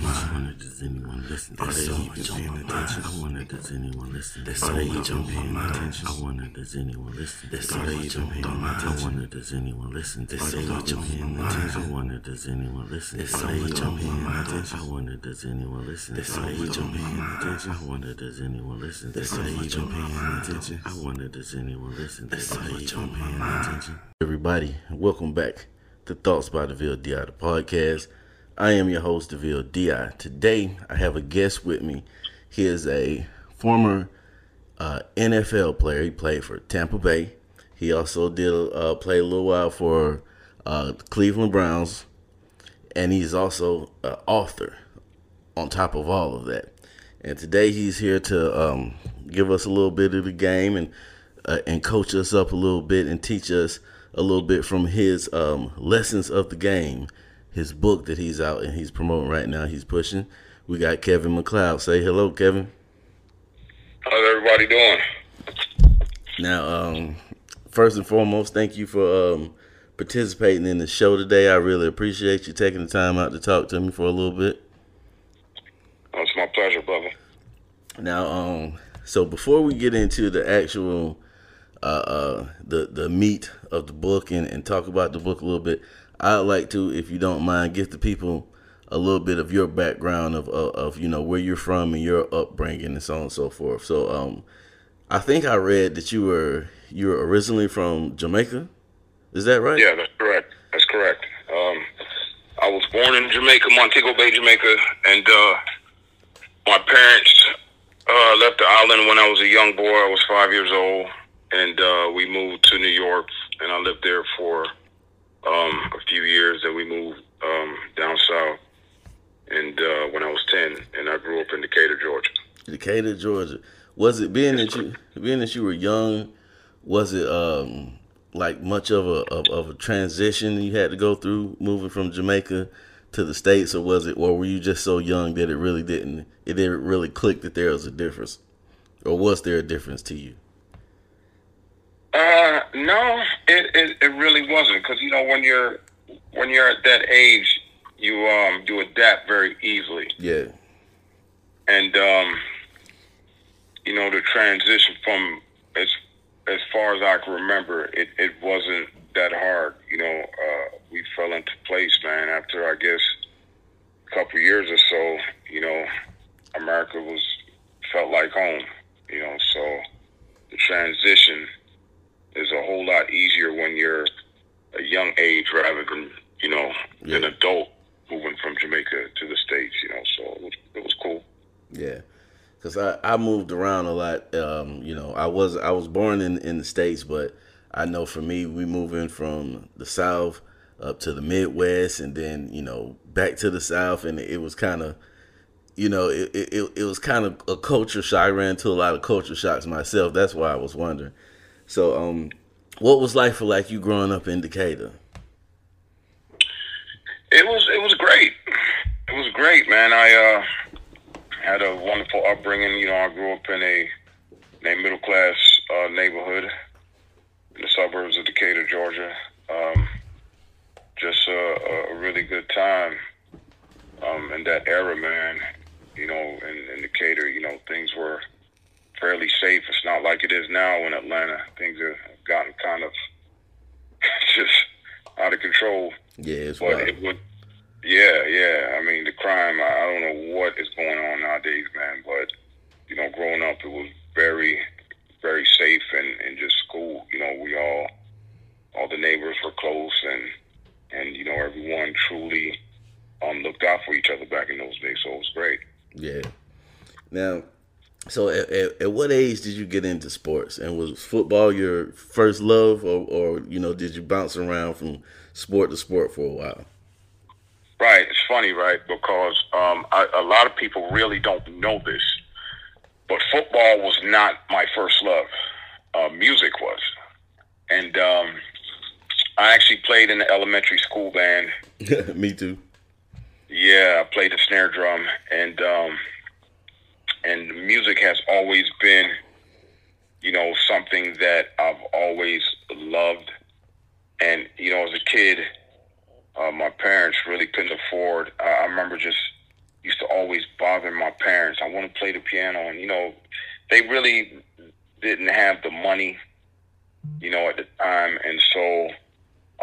I wonder does anyone listen? Are they even paying attention? I wonder does anyone listen? Are they even paying attention? I wonder does anyone listen? Are they even paying attention? I wonder does anyone listen? Are they even paying attention? I wonder does anyone listen? Are they even paying attention? I wonder does anyone listen? Are they even paying attention? I wonder does anyone listen? Are they even paying attention? I wonder does anyone listen? Are they even paying attention? Everybody, welcome back to Thoughts by DeVille DI, the podcast. I am your host, DeVille DI. Today, I have a guest with me. He is a former uh, NFL player. He played for Tampa Bay. He also did uh, play a little while for uh, Cleveland Browns, and he's also an author. On top of all of that, and today he's here to um, give us a little bit of the game and uh, and coach us up a little bit and teach us a little bit from his um, lessons of the game, his book that he's out and he's promoting right now. He's pushing. We got Kevin McLeod. Say hello, Kevin. How's everybody doing? Now, um, first and foremost, thank you for um, participating in the show today. I really appreciate you taking the time out to talk to me for a little bit. Oh, it's my pleasure, brother. Now, um, so before we get into the actual uh, uh, the the meat of the book and, and talk about the book a little bit, I'd like to, if you don't mind, give the people a little bit of your background of, of, of you know where you're from and your upbringing and so on and so forth. So, um, I think I read that you were you were originally from Jamaica. Is that right? Yeah, that's correct. That's correct. Um, I was born in Jamaica, Montego Bay, Jamaica, and uh, my parents uh, left the island when I was a young boy. I was five years old, and uh, we moved to New York, and I lived there for um, a few years. Then we moved um, down south, and uh, when I was ten, and I grew up in Decatur, Georgia. Decatur, Georgia. Was it being that you being that you were young? Was it um, like much of a of, of a transition you had to go through moving from Jamaica to the states, or was it, or were you just so young that it really didn't it didn't really click that there was a difference, or was there a difference to you? Uh, no, it it, it really wasn't because you know when you're when you're at that age, you um you adapt very easily, Yeah, and um, you know the transition from as as far as I can remember, it it wasn't that hard. You know, uh, we fell into place, man. After I guess a couple years or so, you know, America was felt like home. You know, so the transition is a whole lot easier when you're a young age rather than you know an adult moving from Jamaica to the states. You know, so it was, it was cool. yeah. Because I, I moved around a lot. Um, you know, I was I was born in in the states, but I know for me, we moving from the south up to the Midwest, and then you know back to the south, and it was kind of you know, it, it, it was kind of a culture shock. I ran into a lot of culture shocks myself. That's why I was wondering. So, um, what was life for like you growing up in Decatur? It was it was great. It was great, man. I uh, had a wonderful upbringing. You know, I grew up in a, a middle class uh, neighborhood in the suburbs of Decatur, Georgia. Um, just a, a really good time um, in that era, man. You know, in, in Decatur, you know, things were fairly safe. It's not like it is now in Atlanta. Things have gotten kind of just out of control. Yeah, it's But wild. it would, yeah, yeah. I mean, the crime. I I don't know what is going on nowadays, man. But you know, growing up, it was very, very safe and and just cool. You know, we all, all the neighbors were close, and and you know, everyone truly um looked out for each other back in those days. So it was great. Yeah. Now, so at, at, at what age did you get into sports? And was football your first love, or, or you know, did you bounce around from sport to sport for a while? Right. It's funny, right? Because um, I, a lot of people really don't know this, but football was not my first love. Uh, music was, and um, I actually played in the elementary school band. Me too. Yeah, I played the snare drum, and um, and music has always been, you know, something that I've always loved. And you know, as a kid, uh, my parents really couldn't afford. I, I remember just used to always bothering my parents. I want to play the piano, and you know, they really didn't have the money, you know, at the time, and so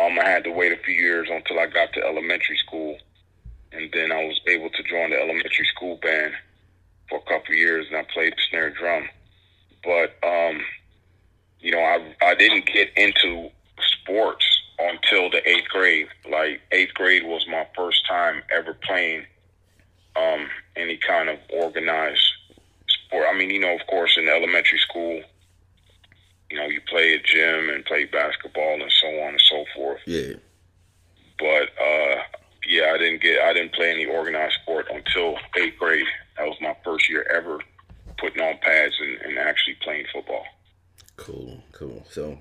um, I had to wait a few years until I got to elementary school, and then I was able to join the elementary school band for a couple years, and I played the snare drum. But um, you know, I I didn't get into sports until the eighth grade. Like eighth grade was my first time ever playing um, any kind of organized sport. I mean, you know, of course, in elementary school, you know, you play at gym and play basketball and so on and so forth. Yeah. But uh, yeah, I didn't get, I didn't play any organized sport until eighth grade. That was my first year ever putting on pads and, and actually playing football. Cool, cool. So,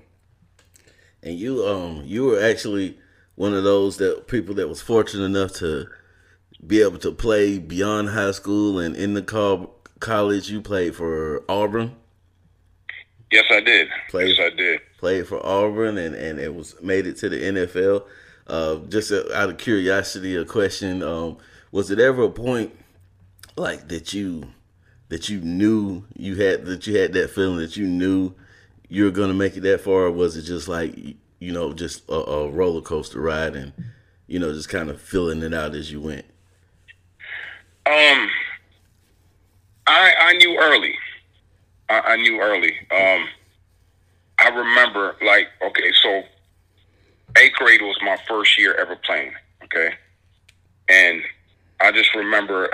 and you, um, you were actually one of those that people that was fortunate enough to be able to play beyond high school and in the co- college. You played for Auburn. Yes, I did. Played, yes, I did. Played for Auburn and, and it was made it to the NFL. Uh, just out of curiosity, a question: um, Was it ever a point like that you that you knew you had that you had that feeling that you knew you were gonna make it that far, or was it just like you know just a, a roller coaster ride and you know just kind of filling it out as you went? Um, I I knew early. I, I knew early. Um, I remember like okay, so eighth grade was my first year ever playing. Okay, and I just remember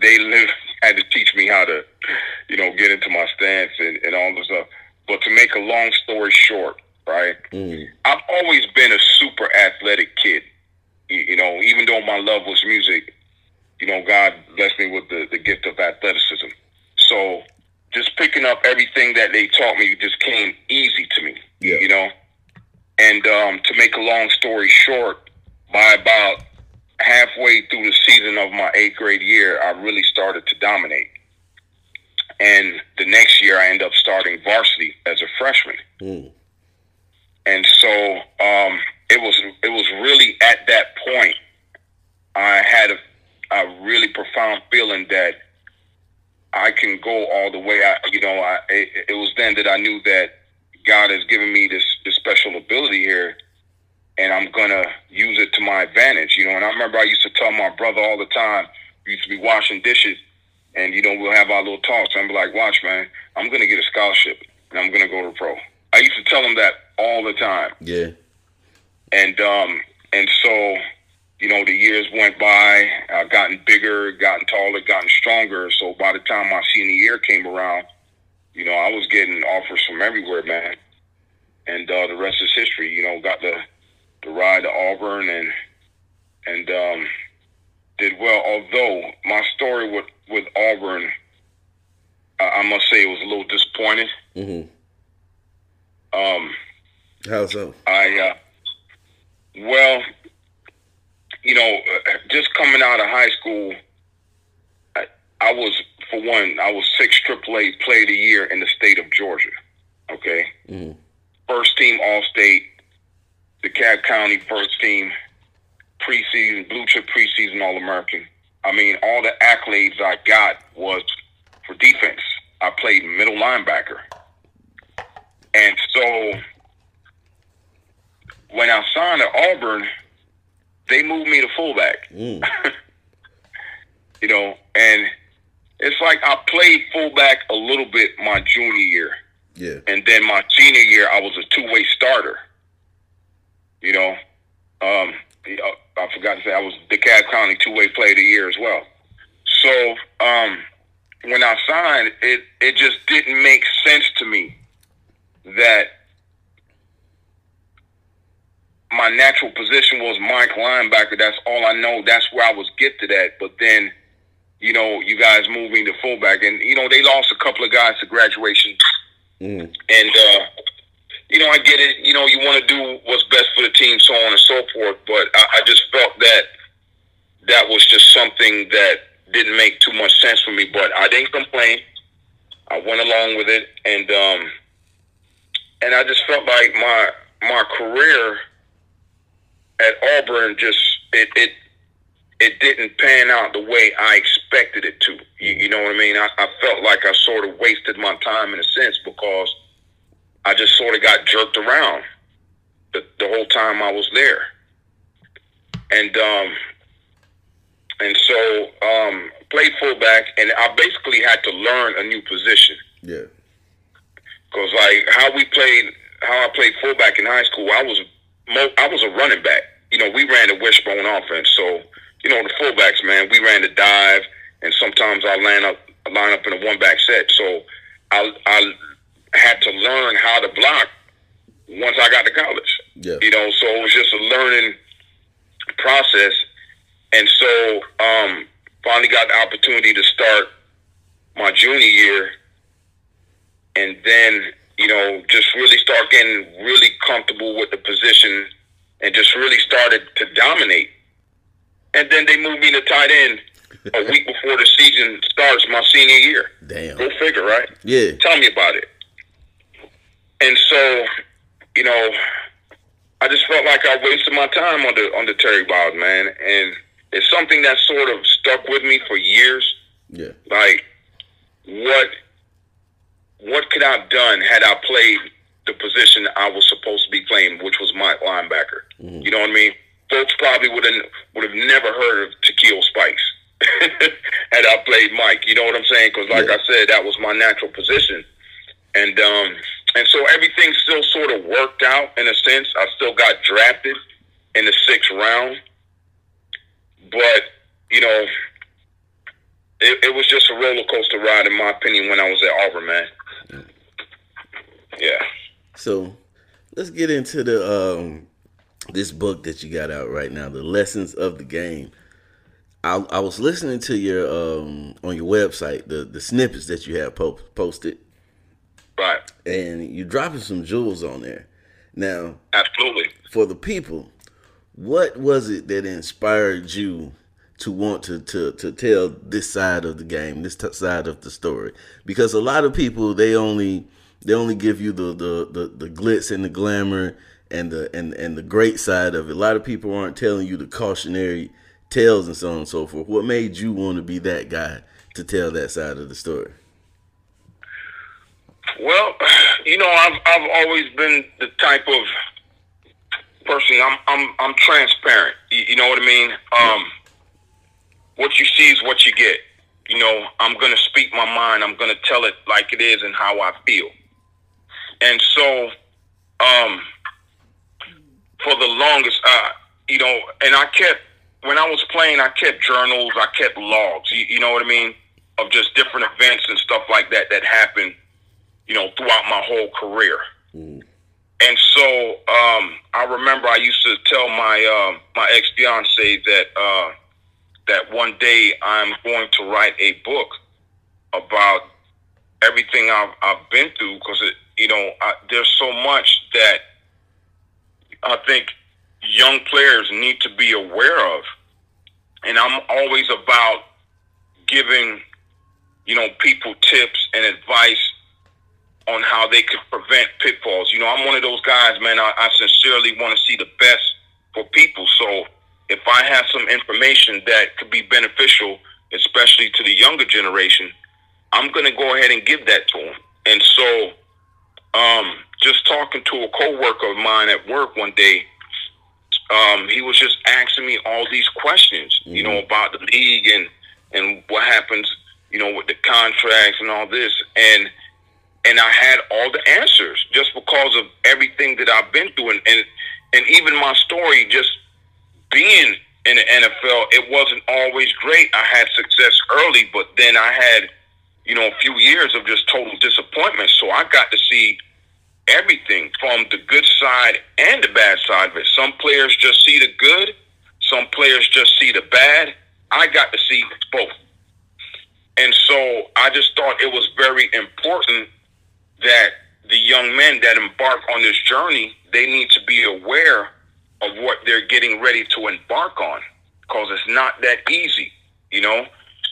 they live had to teach me how to, you know, get into my stance and, and all this stuff. But to make a long story short, right? Mm. I've always been a super athletic kid. You, you know, even though my love was music, you know, God blessed me with the, the gift of athleticism. So just picking up everything that they taught me just came easy to me. Yeah. You know? And um, to make a long story short, by about halfway through the season of my eighth grade year, I really started to dominate. And the next year, I end up starting varsity as a freshman. Mm. And so um, it was it was really at that point I had a, a really profound feeling that I can go all the way. I, you know, I, it, it was then that I knew that God has given me this this special ability here, and I'm gonna use it to my advantage. You know, and I remember I used to tell my brother all the time. We used to be washing dishes, and you know we'll have our little talks. And I'm like, "Watch, man, I'm gonna get a scholarship, and I'm gonna go to pro." I used to tell him that all the time, Yeah. and um, and so you know the years went by. I've gotten bigger, gotten taller, gotten stronger. So by the time my senior year came around, you know I was getting offers from everywhere, man. And uh, the rest is history. You know, got the the ride to Auburn and and um, did well. Although my story with with Auburn, I, I must say it was a little disappointed. hmm Um, How so? I uh, well, you know, just coming out of high school, I, I was for one, I was six AAA Player of the Year in the state of Georgia. Okay, hmm first team All State, DeKalb County first team, preseason blue chip preseason All American. I mean, all the accolades I got was for defense. I played middle linebacker, and so when I signed at Auburn, they moved me to fullback. Mm. you know, and it's like I played fullback a little bit my junior year, Yeah. and then my senior year I was a two way starter. You know, um, I forgot to say I was DeKalb County two way player of the year as well. So um, when I signed, it it just didn't make sense to me that my natural position was Mike linebacker. That's all I know. That's where I was gifted at. But then, you know, you guys moving to fullback, and you know they lost a couple of guys to graduation, Mm. and uh, you know I get it. You know you want to do what's best for the team, so on and so forth. But I, I just felt that that was just something that didn't make too much sense for me. But I didn't complain. I went along with it, and um, and I just felt like my my career at Auburn just it it it didn't pan out the way I expected it to. You, you know what I mean? I, I felt like I sort of wasted my time in a sense because I just sort of got jerked around the, the whole time I was there. And um, and so um, played fullback, and I basically had to learn a new position. Yeah. Because like how we played, how I played fullback in high school, I was mo- I was a running back. You know, we ran the wishbone offense, so you know the fullbacks, man, we ran the dive, and sometimes I line up line up in a one back set. So I I had to learn how to block once I got to college. Yeah. You know, so it was just a learning process, and so um, finally got the opportunity to start my junior year, and then you know just really start getting really comfortable with the position, and just really started to dominate. And then they moved me to tight end a week before the season starts, my senior year. Damn. Go figure, right? Yeah. Tell me about it. And so, you know, I just felt like I wasted my time on the on the Terry Wild man, and it's something that sort of stuck with me for years. Yeah. Like, what what could I have done had I played the position I was supposed to be playing, which was my linebacker? You know what I mean? Folks probably would have would have never heard of Takeo Spikes had I played Mike. You know what I'm saying? Because, like Yeah. I said, that was my natural position, and um, and so everything still sort of worked out in a sense. I still got drafted in the sixth round, but you know, it, it was just a roller coaster ride, in my opinion, when I was at Auburn, man. Yeah. So let's get into the um this book that you got out right now, the lessons of the game. I, I was listening to your um on your website the the snippets that you have po- posted, Right. and you're dropping some jewels on there. Now, Absolutely. for the people, what was it that inspired you to want to to to tell this side of the game, this t- side of the story? Because a lot of people they only they only give you the the the, the glitz and the glamour and the and and the great side of it. A lot of people aren't telling you the cautionary tales and so on and so forth. What made you want to be that guy to tell that side of the story? Well, you know, I've I've always been the type of person. I'm I'm I'm transparent. You, you know what I mean? Um, what you see is what you get. You know, I'm gonna speak my mind. I'm gonna tell it like it is and how I feel. And so, um, for the longest, uh, you know, and I kept when I was playing, I kept journals, I kept logs. You, you know what I mean? Of just different events and stuff like that that happened you know, throughout my whole career. And so um, I remember I used to tell my uh, my ex fiance that uh, that one day I'm going to write a book about everything I've, I've been through because you know I, there's so much that I think young players need to be aware of, and I'm always about giving you know people tips and advice on how they could prevent pitfalls. You know, I'm one of those guys, man. I, I sincerely want to see the best for people. So if I have some information that could be beneficial, especially to the younger generation, I'm going to go ahead and give that to them. And so, um, just talking to a coworker of mine at work one day, um, he was just asking me all these questions, you know, about the league and and what happens, you know, with the contracts and all this, and and I had all the answers just because of everything that I've been through, and and, and even my story, just being in the NFL, it wasn't always great. I had success early, but then I had, you know, a few years of just total disappointment. So I got to see everything from the good side and the bad side of it. Some players just see the good, some players just see the bad. I got to see both. And so I just thought it was very important that the young men that embark on this journey, they need to be aware of what they're getting ready to embark on because it's not that easy, you know?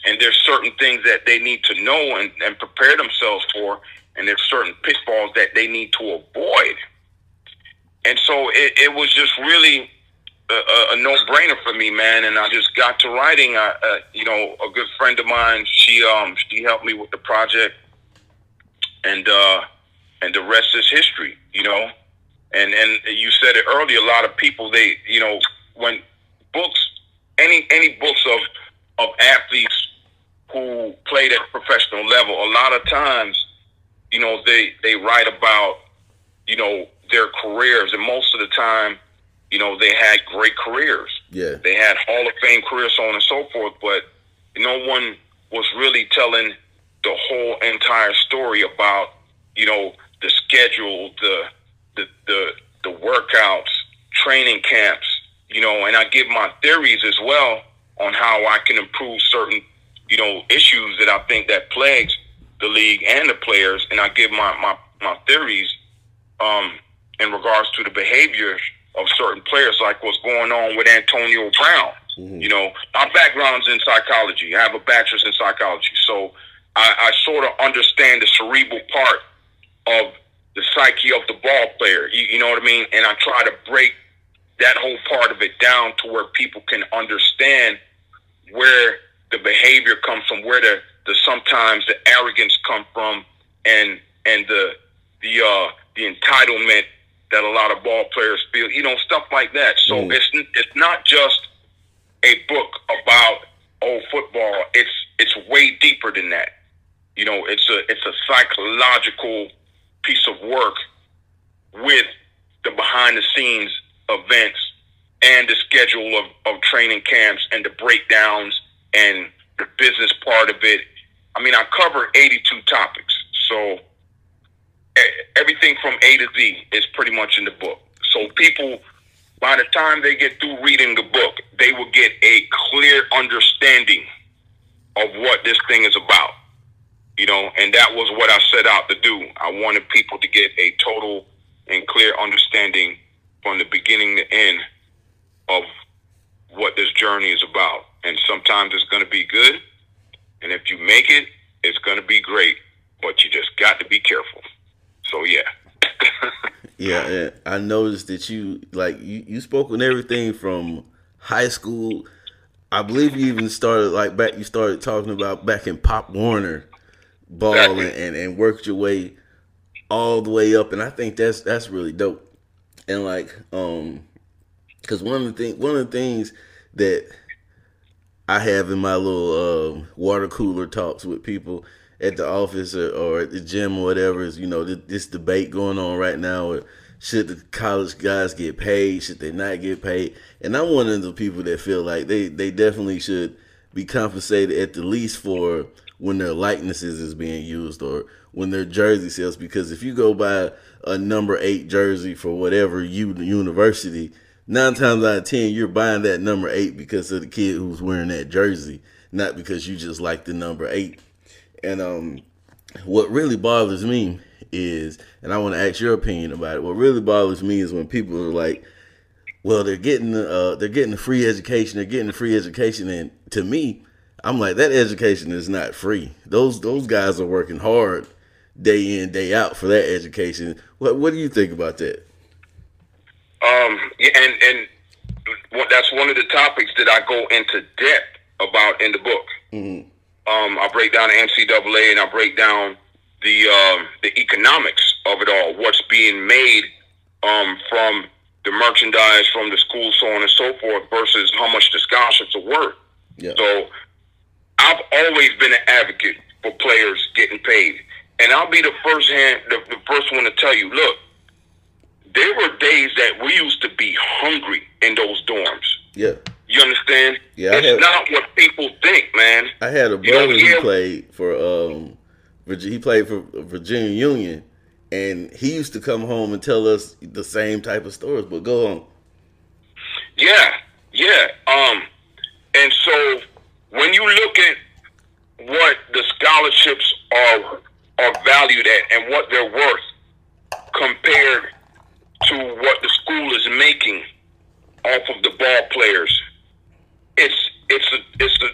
And there's certain things that they need to know and, and prepare themselves for, and there's certain pitfalls that they need to avoid. And so it, it was just really a, a no-brainer for me, man. And I just got to writing. I, uh, you know, a good friend of mine, she um she helped me with the project, and uh, and the rest is history. You know, and and you said it earlier. A lot of people, they, you know, when books, any any books of of athletes who played at professional level, a lot of times, you know, they they write about, you know, their careers, and most of the time you know, they had great careers. Yeah. They had Hall of Fame careers, so on and so forth, but no one was really telling the whole entire story about, you know, the schedule, the the the, the workouts, training camps, you know, and I give my theories as well on how I can improve certain, you know, issues that I think that plagues the league and the players, and I give my my, my theories um, in regards to the behavior of certain players, like what's going on with Antonio Brown. Mm-hmm. You know, my background's in psychology. I have a bachelor's in psychology, so I, I sort of understand the cerebral part of the psyche of the ball player. You, you know what I mean? And I try to break that whole part of it down to where people can understand where the behavior comes from, where the, the sometimes the arrogance come from, and and the the uh, the entitlement that a lot of ball players feel, you know, stuff like that. So mm. it's it's not just a book about old football. It's it's way deeper than that. You know, it's a it's a psychological piece of work with the behind the scenes events and the schedule of, of training camps and the breakdowns and the business part of it. I mean, I cover 82 topics. So everything from A to Z is pretty much in the book. So people, by the time they get through reading the book, they will get a clear understanding of what this thing is about. You know, and that was what I set out to do. I wanted people to get a total and clear understanding from the beginning to end of what this journey is about. And sometimes it's going to be good. And if you make it, it's going to be great. But you just got to be careful. So yeah. yeah, I noticed that you like you, you spoke on everything from high school. I believe you even started like back. You started talking about back in Pop Warner ball exactly. and, and, and worked your way all the way up, and I think that's that's really dope. And like, um, because one of the thing, one of the things that I have in my little uh, water cooler talks with people at the office or, or at the gym or whatever is you know this debate going on right now. or should the college guys get paid? Should they not get paid? And I'm one of the people that feel like they they definitely should be compensated at the least for when their likenesses is being used or when their jersey sales. Because if you go buy a number eight jersey for whatever you university, nine times out of ten you're buying that number eight because of the kid who's wearing that jersey, not because you just like the number eight. And um, what really bothers me is, and I want to ask your opinion about it. What really bothers me is when people are like, "Well, they're getting uh, they're getting a free education. They're getting a free education." And to me, I'm like, that education is not free. Those those guys are working hard day in day out for that education. What what do you think about that? Um, yeah, and and that's one of the topics that I go into depth about in the book. Mm-hmm. Um, I break down the NCAA and I break down the um, the economics of it all. What's being made um, from the merchandise from the school, so on and so forth, versus how much the scholarships are worth. Yeah. So I've always been an advocate for players getting paid, and I'll be the first hand, the, the first one to tell you, look, there were days that we used to be hungry in those dorms. Yeah. You understand? Yeah, it's had, not what people think, man. I had a brother you know, who played for um, he played for Virginia Union, and he used to come home and tell us the same type of stories. But go on. Yeah, yeah. Um, and so when you look at what the scholarships are are valued at and what they're worth compared to what the school is making off of the ball players it's it's a, it's a,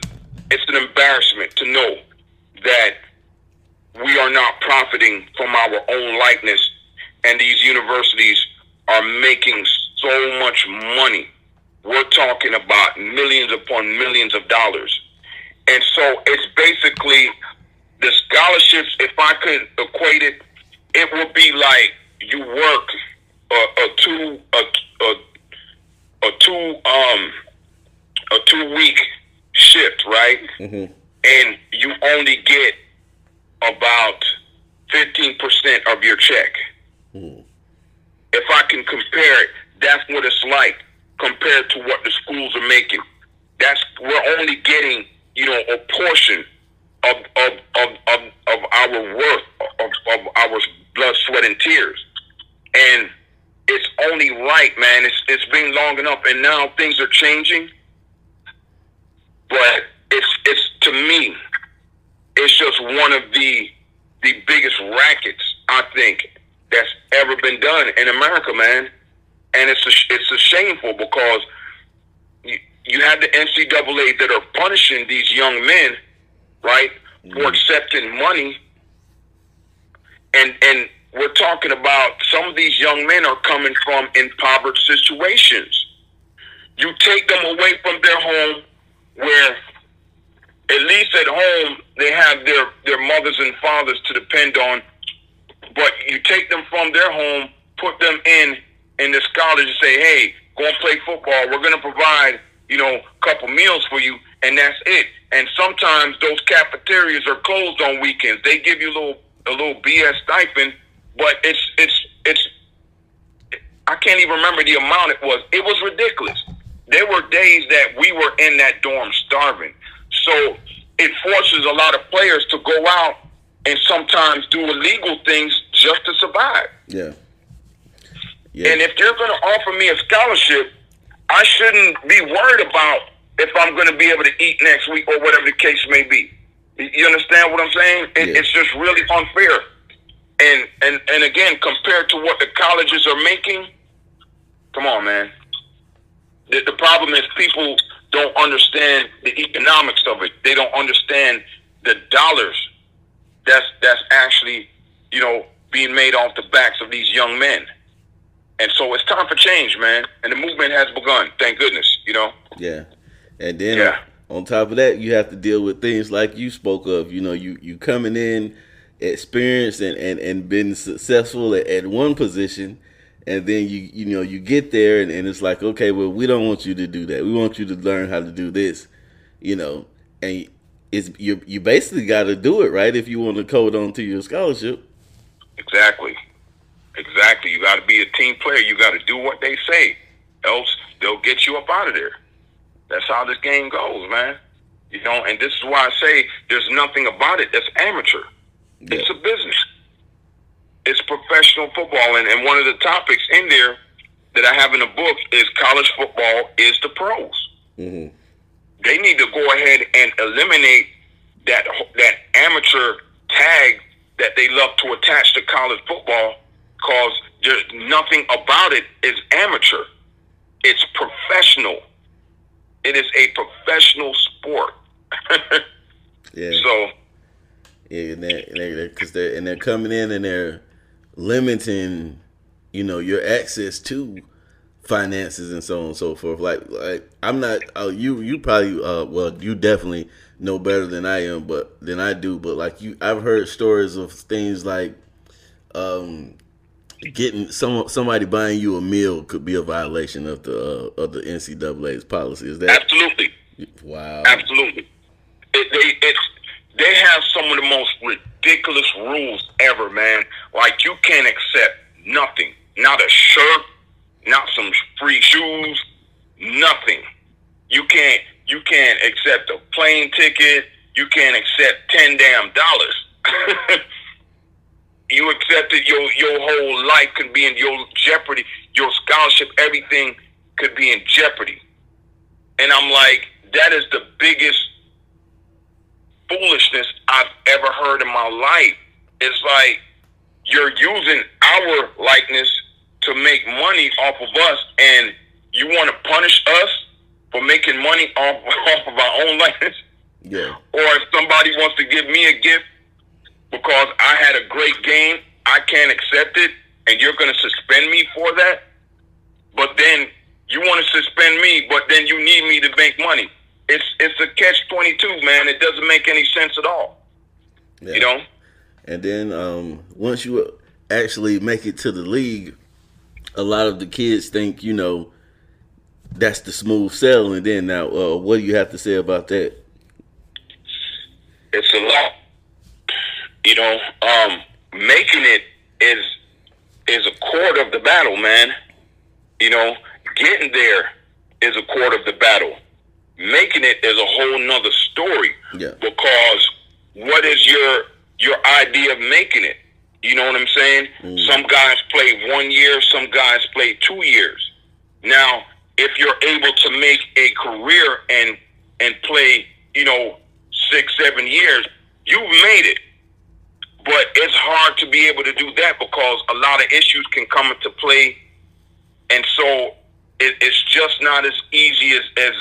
it's an embarrassment to know that we are not profiting from our own likeness, and these universities are making so much money. We're talking about millions upon millions of dollars. And so it's basically the scholarships, if I could equate it, it would be like you work a, a two a, a, a two um a two week shift, right? Mm-hmm. And you only get about fifteen percent of your check. Mm-hmm. If I can compare it, that's what it's like compared to what the schools are making. That's we're only getting, you know, a portion of of of, of, of our worth of, of our blood, sweat, and tears. And it's only right, man. It's it's been long enough, and now things are changing. But it's it's to me, it's just one of the the biggest rackets I think that's ever been done in America, man. And it's a, it's a shameful because you, have the NCAA that are punishing these young men, right, for mm-hmm. accepting money. And and we're talking about some of these young men are coming from impoverished situations. You take them away from their home where at least at home they have their, their mothers and fathers to depend on, but you take them from their home, put them in in this college and say, hey, go and play football. We're going to provide, you know, a couple meals for you, and that's it. And sometimes those cafeterias are closed on weekends. They give you a little a little BS stipend, but it's it's it's. I can't even remember the amount it was. It was ridiculous. There were days that we were in that dorm starving. So it forces a lot of players to go out and sometimes do illegal things just to survive. Yeah. Yeah. And if they're going to offer me a scholarship, I shouldn't be worried about if I'm going to be able to eat next week or whatever the case may be. You understand what I'm saying? It, Yeah. It's just really unfair. And and and again, compared to what the colleges are making, come on, man. The, the problem is people don't understand the economics of it. They don't understand the dollars that's that's actually, you know, being made off the backs of these young men. And so it's time for change, man. And the movement has begun. Thank goodness, you know. Yeah. And then Yeah. on top of that, you have to deal with things like you spoke of. You know, you you coming in experienced and and, and been successful at, at one position and then you you know you get there and, and it's like okay well we don't want you to do that we want you to learn how to do this you know and it's you you basically got to do it right if you want to code on to your scholarship Exactly. Exactly. You got to be a team player. You got to do what they say. Else, they'll get you up out of there. That's how this game goes, man. You know, and this is why I say there's nothing about it that's amateur. It's a business. It's professional football. And, and one of the topics in there that I have in the book is college football is the pros. hmm They need to go ahead and eliminate that that amateur tag that they love to attach to college football because there's nothing about it is amateur. It's professional. It is a professional sport. yeah so Yeah, and they're, and they're, cause they're and they're coming in and they're limiting, you know, your access to finances and so on and so forth. Like, like I'm not. Uh, you you probably uh, well, you definitely know better than I am, but than I do. But like you, I've heard stories of things like, um, getting some somebody buying you a meal could be a violation of the uh, of the NCAA's policy. Is that absolutely, wow? absolutely. It, they it's they have some of the most ridiculous rules ever, man. Like you can't accept nothing, not a shirt, not some free shoes, nothing. You can't you can't accept a plane ticket. You can't accept ten damn dollars. you accepted your your whole life could be in your jeopardy. Your scholarship, everything could be in jeopardy. And I'm like, that is the biggest foolishness I've ever heard in my life. It's like you're using our likeness to make money off of us, and you want to punish us for making money off, off of our own likeness. Yeah, Or if somebody wants to give me a gift because I had a great game, I can't accept it, and you're going to suspend me for that. But then you want to suspend me, but then you need me to make money. it's it's a catch twenty two, man. It doesn't make any sense at all. Yeah. You know. And then um, once you actually make it to the league, a lot of the kids think you know that's the smooth sell. And then now, uh, what do you have to say about that? It's a lot. You know, um, making it is is a quarter of the battle, man. You know, getting there is a quarter of the battle. Making it is a whole nother story. Yeah. Because what is your your idea of making it? You know what I'm saying? Mm. Some guys play one year, some guys play two years. Now, if you're able to make a career and and play, you know, six, seven years, you've made it. But it's hard to be able to do that because a lot of issues can come into play, and so it, it's just not as easy as as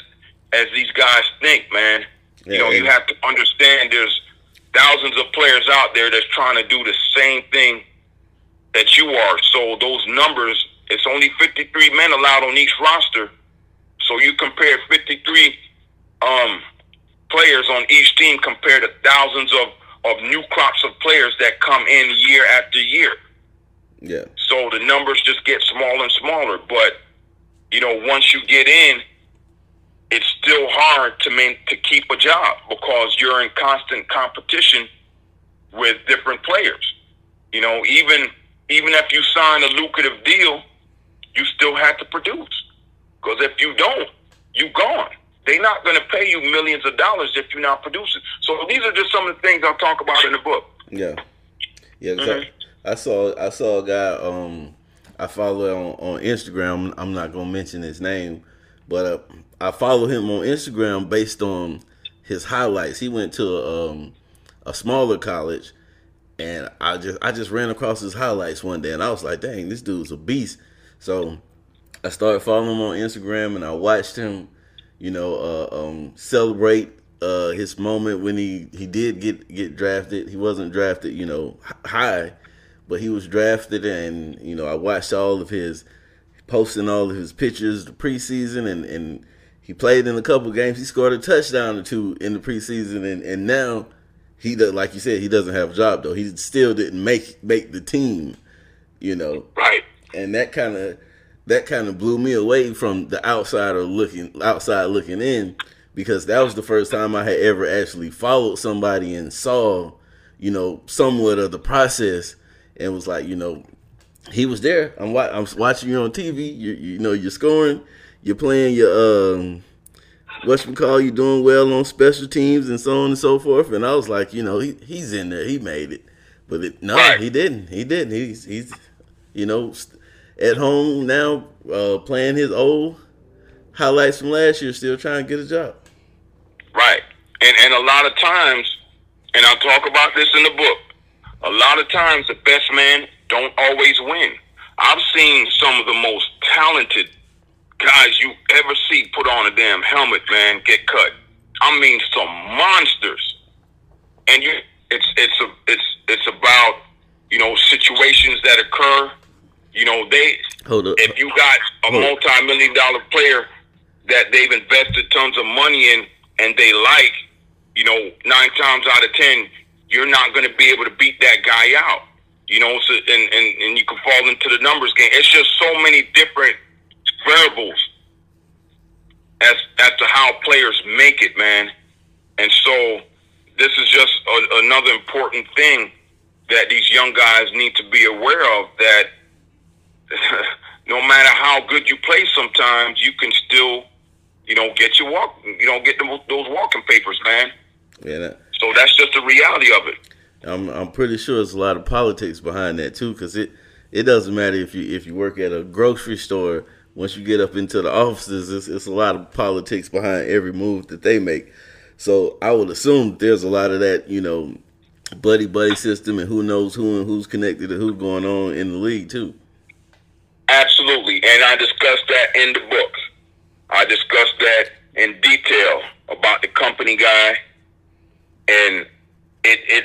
as these guys think, man. Yeah, you know, you have to understand there's thousands of players out there that's trying to do the same thing that you are. So those numbers, it's only 53 men allowed on each roster. So you compare 53 um, players on each team compared to thousands of, of new crops of players that come in year after year. Yeah. So the numbers just get smaller and smaller. But, you know, once you get in – it's still hard to main, to keep a job because you're in constant competition with different players. You know, even even if you sign a lucrative deal, you still have to produce. Because if you don't, you gone. They're not going to pay you millions of dollars if you're not producing. So these are just some of the things I'll talk about in the book. Yeah, yeah. Mm-hmm. I, I saw I saw a guy um I follow on on Instagram. I'm not gonna mention his name, but uh, I follow him on Instagram based on his highlights. He went to a, um, a smaller college, and I just I just ran across his highlights one day, and I was like, "Dang, this dude's a beast." So I started following him on Instagram, and I watched him, you know, uh, um, celebrate uh, his moment when he he did get get drafted. He wasn't drafted, you know, high, but he was drafted, and you know, I watched all of his posting all of his pictures the preseason and and he played in a couple games. He scored a touchdown or two in the preseason, and, and now he does, like you said, he doesn't have a job though. He still didn't make make the team, you know. Right. And that kind of that kind of blew me away from the outsider looking outside looking in because that was the first time I had ever actually followed somebody and saw, you know, somewhat of the process and was like, you know, he was there. I'm wa- I'm watching you on TV. You you know you're scoring you're playing your um what you call you doing well on special teams and so on and so forth. And I was like, you know, he he's in there, he made it, but it, no, right. he didn't. He didn't. He's he's you know at home now uh, playing his old highlights from last year, still trying to get a job. Right, and and a lot of times, and I'll talk about this in the book. A lot of times, the best man don't always win. I've seen some of the most talented guys you ever see put on a damn helmet, man, get cut. I mean, some monsters. And you, it's it's a it's it's about you know situations that occur. You know, they hold up. If you got a hold multi-million dollar player that they've invested tons of money in, and they like, you know, nine times out of ten, you're not going to be able to beat that guy out. You know, so and, and and you can fall into the numbers game. It's just so many different variables as as to how players make it, man. And so this is just a, another important thing that these young guys need to be aware of that no matter how good you play sometimes you can still you know get your walk you know get those walking papers man yeah that, so that's just the reality of it I'm I'm pretty sure there's a lot of politics behind that too because it it doesn't matter if you if you work at a grocery store once you get up into the offices, it's, it's, a lot of politics behind every move that they make. So I would assume there's a lot of that, you know, buddy buddy system, and who knows who and who's connected and who's going on in the league too. And I discussed that in the book. I discussed that in detail about the company guy, and it it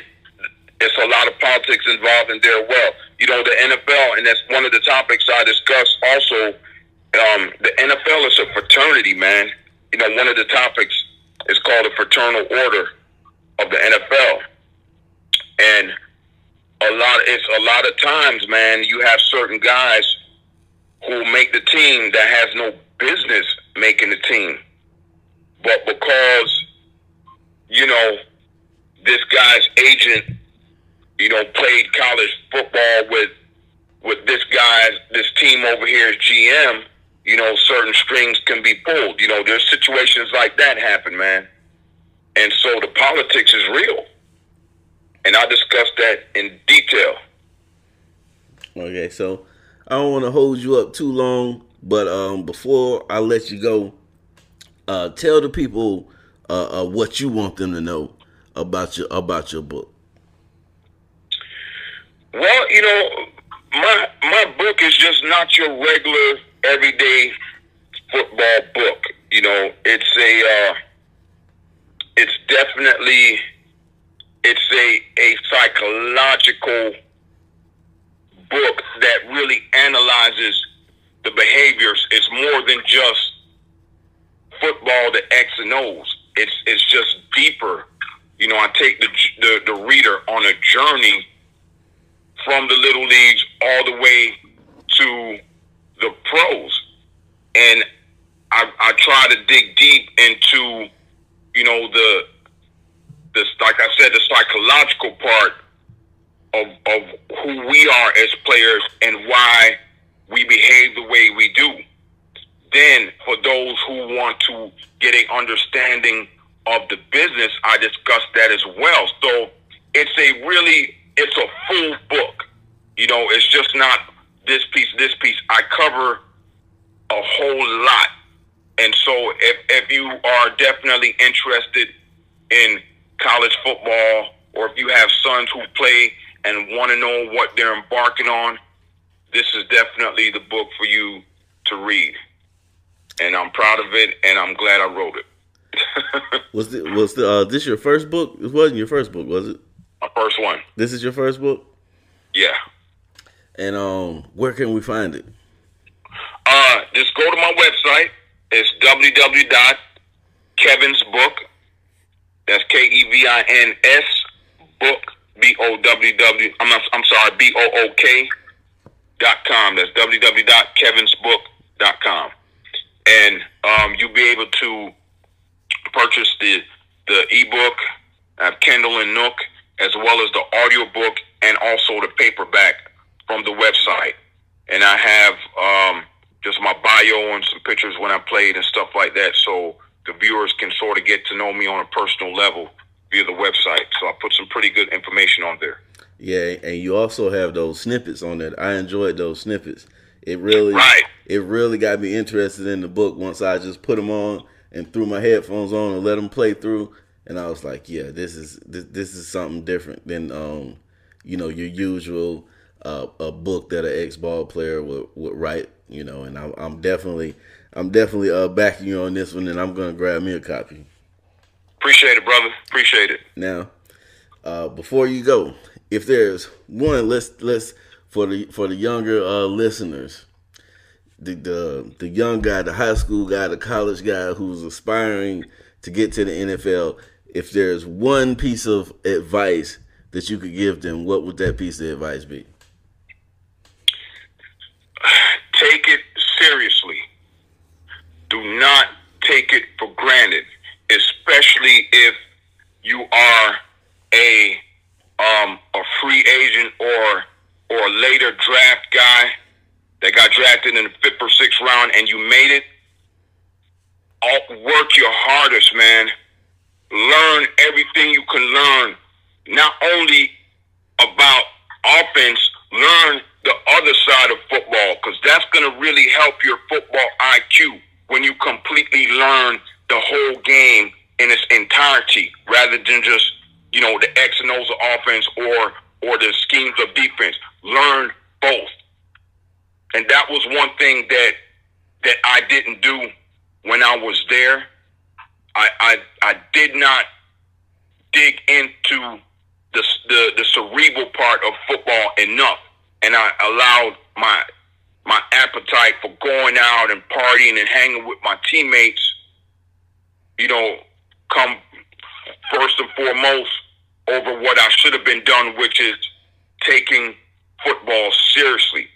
it's a lot of politics involved in there. Well, you know, the NFL, and that's one of the topics I discussed also um, the NFL is a fraternity, man. You know, one of the topics is called the Fraternal Order of the NFL, and a lot. It's a lot of times, man. You have certain guys who make the team that has no business making the team, but because you know this guy's agent, you know, played college football with with this guy's this team over here GM, you know, certain strings can be pulled. You know, there's situations like that happen, man. And so the politics is real. And I discussed that in detail. Okay, so I don't want to hold you up too long, but um, before I let you go, uh, tell the people uh, uh, what you want them to know about your about your book. Well, you know, my my book is just not your regular everyday football book. You know, it's a uh, it's definitely it's a a psychological book that really analyzes the behaviors. It's more than just football, the X and O's. It's it's just deeper. You know, I take the the, the reader on a journey from the little leagues all the way to the pros, and I, I try to dig deep into, you know, the the like I said, the psychological part of of who we are as players and why we behave the way we do. Then, for those who want to get a understanding of the business, I discuss that as well. So it's a really it's a full book. You know, it's just not this piece, this piece. I cover a whole lot. And so if, if you are definitely interested in college football or if you have sons who play and want to know what they're embarking on, this is definitely the book for you to read. And I'm proud of it and I'm glad I wrote it. was the, was the, uh, this your first book? It wasn't your first book, was it? My first one. This is your first book? Yeah. And um, where can we find it? Uh, just go to my website. It's www.kevinsbook. That's K E V I N S book B O W W. I'm not, I'm sorry B O O K dot com. That's www.kevinsbook.com. And um, you'll be able to purchase the the ebook, uh, Kindle and Nook, as well as the audio book and also the paperback from the website. And I have um, just my bio and some pictures when I played and stuff like that, so the viewers can sort of get to know me on a personal level via the website. So I put some pretty good information on there. Yeah, and you also have those snippets on there. I enjoyed those snippets. It really, right. it really got me interested in the book once I just put them on and threw my headphones on and let them play through. And I was like, yeah, this is this, this is something different than um, you know, your usual uh, a book that an ex ball player would, would write, you know, and I'm, I'm definitely I'm definitely uh, backing you on this one, and I'm gonna grab me a copy. Appreciate it, brother. Appreciate it. Now, uh, before you go, if there's one, let's let's for the for the younger uh, listeners, the, the the young guy, the high school guy, the college guy who's aspiring to get to the NFL. If there's one piece of advice that you could give them, what would that piece of advice be? take it seriously. Do not take it for granted, especially if you are a um, a free agent or or a later draft guy that got drafted in the fifth or sixth round and you made it. All, work your hardest, man. Learn everything you can learn, not only about offense. Learn the other side of football because that's going to really help your football IQ when you completely learn the whole game in its entirety rather than just you know the X and O's of offense or or the schemes of defense. Learn both, and that was one thing that that I didn't do when I was there. I I, I did not dig into the, the the cerebral part of football enough and I allowed my my appetite for going out and partying and hanging with my teammates, you know, come first and foremost over what I should have been done, which is taking football seriously.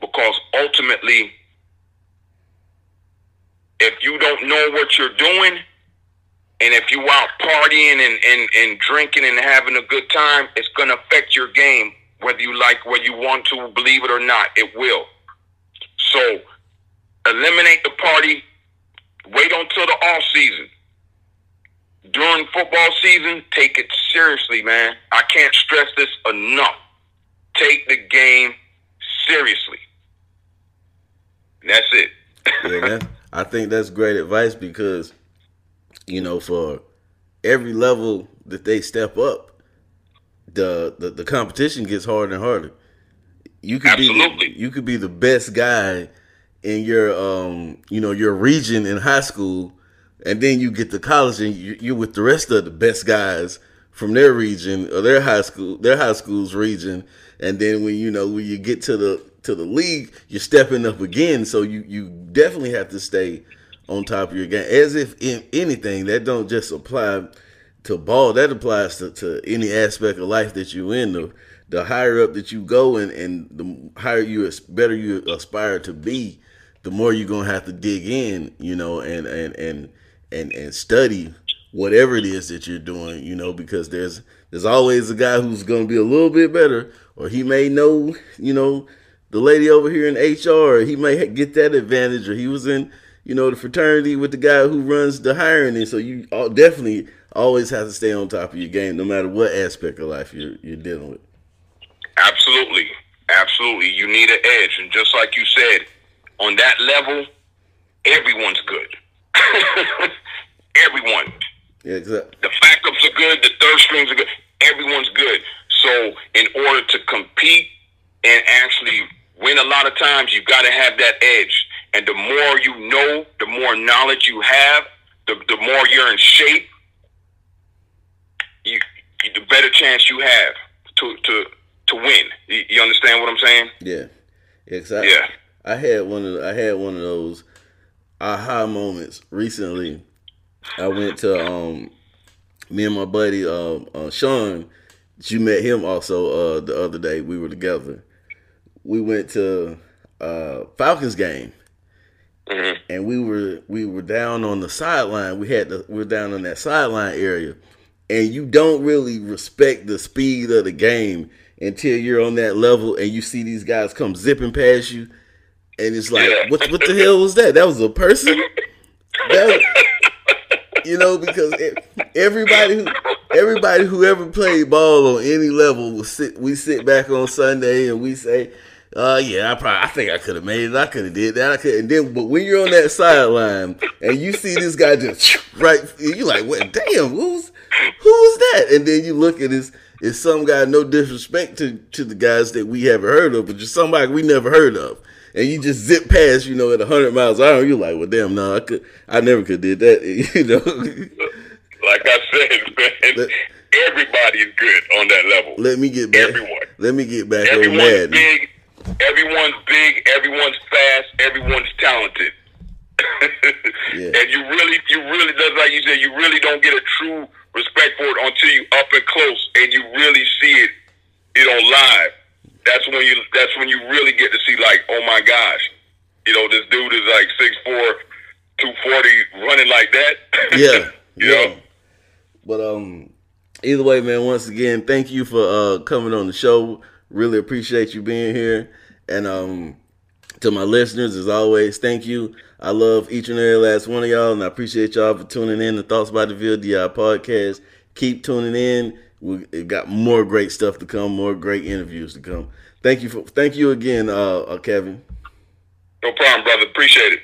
Because ultimately, if you don't know what you're doing, and if you out partying and, and, and drinking and having a good time, it's gonna affect your game, whether you like whether you want to believe it or not, it will. So eliminate the party, wait until the off season. During football season, take it seriously, man. I can't stress this enough. Take the game seriously. And that's it. yeah, man. I think that's great advice because, you know, for every level that they step up, the the, the competition gets harder and harder. You could Absolutely. be you could be the best guy in your um you know your region in high school, and then you get to college and you, you're with the rest of the best guys from their region or their high school their high school's region, and then when you know when you get to the to the league, you're stepping up again. So you you definitely have to stay on top of your game. As if in anything that don't just apply to ball, that applies to, to any aspect of life that you in. The the higher up that you go and, and the higher you better you aspire to be, the more you're gonna have to dig in, you know, and and and and and study whatever it is that you're doing, you know, because there's there's always a guy who's gonna be a little bit better, or he may know, you know, the lady over here in HR, he may get that advantage, or he was in, you know, the fraternity with the guy who runs the hiring, and so you definitely always have to stay on top of your game, no matter what aspect of life you're you're dealing with. Absolutely, absolutely. You need an edge, and just like you said, on that level, everyone's good. Everyone. Yeah, exactly. The backups are good. The third strings are good. Everyone's good. So, in order to compete and actually win, a lot of times you've got to have that edge. And the more you know, the more knowledge you have, the, the more you're in shape. You, the better chance you have to to to win. You, you understand what I'm saying? Yeah, exactly. Yeah. I had one of I had one of those aha moments recently. I went to um me and my buddy uh, uh Sean. You met him also uh the other day. We were together. We went to uh Falcons game. Mm-hmm. And we were we were down on the sideline. We had the we were down on that sideline area, and you don't really respect the speed of the game until you're on that level and you see these guys come zipping past you, and it's like, Yeah. what what the hell was that? That was a person. That was- you know, because everybody who everybody who ever played ball on any level will sit. We sit back on Sunday and we say, "Uh, yeah, I probably, I think I could have made it. I could have did that. I could." And then, but when you're on that sideline and you see this guy just right, you like, "What? Damn, who's who was that?" And then you look at this. It's some guy. No disrespect to to the guys that we haven't heard of, but just somebody we never heard of. And you just zip past, you know, at 100 miles an hour. You're like, well, damn, no, I could, I never could did that, you know. Like I said, man, Let- everybody is good on that level. Let me get back. Everyone. Let me get back on Everyone's big. Everyone's big. Everyone's fast. Everyone's talented. Yeah. And you really, you really, that's like you said, you really don't get a true respect for it until you up and close and you really see it, you know, live. That's when you, that's when you really get to see like, oh my gosh, you know, this dude is like 6'4", 240 running like that. Yeah, yeah. know? But um, either way, man. Once again, thank you for uh coming on the show. Really appreciate you being here. And um, to my listeners, as always, thank you. I love each and every last one of y'all, and I appreciate y'all for tuning in to Thoughts by the VLDI podcast. Keep tuning in. We got more great stuff to come, more great interviews to come. Thank you for thank you again, uh, uh Kevin. No problem, brother. Appreciate it.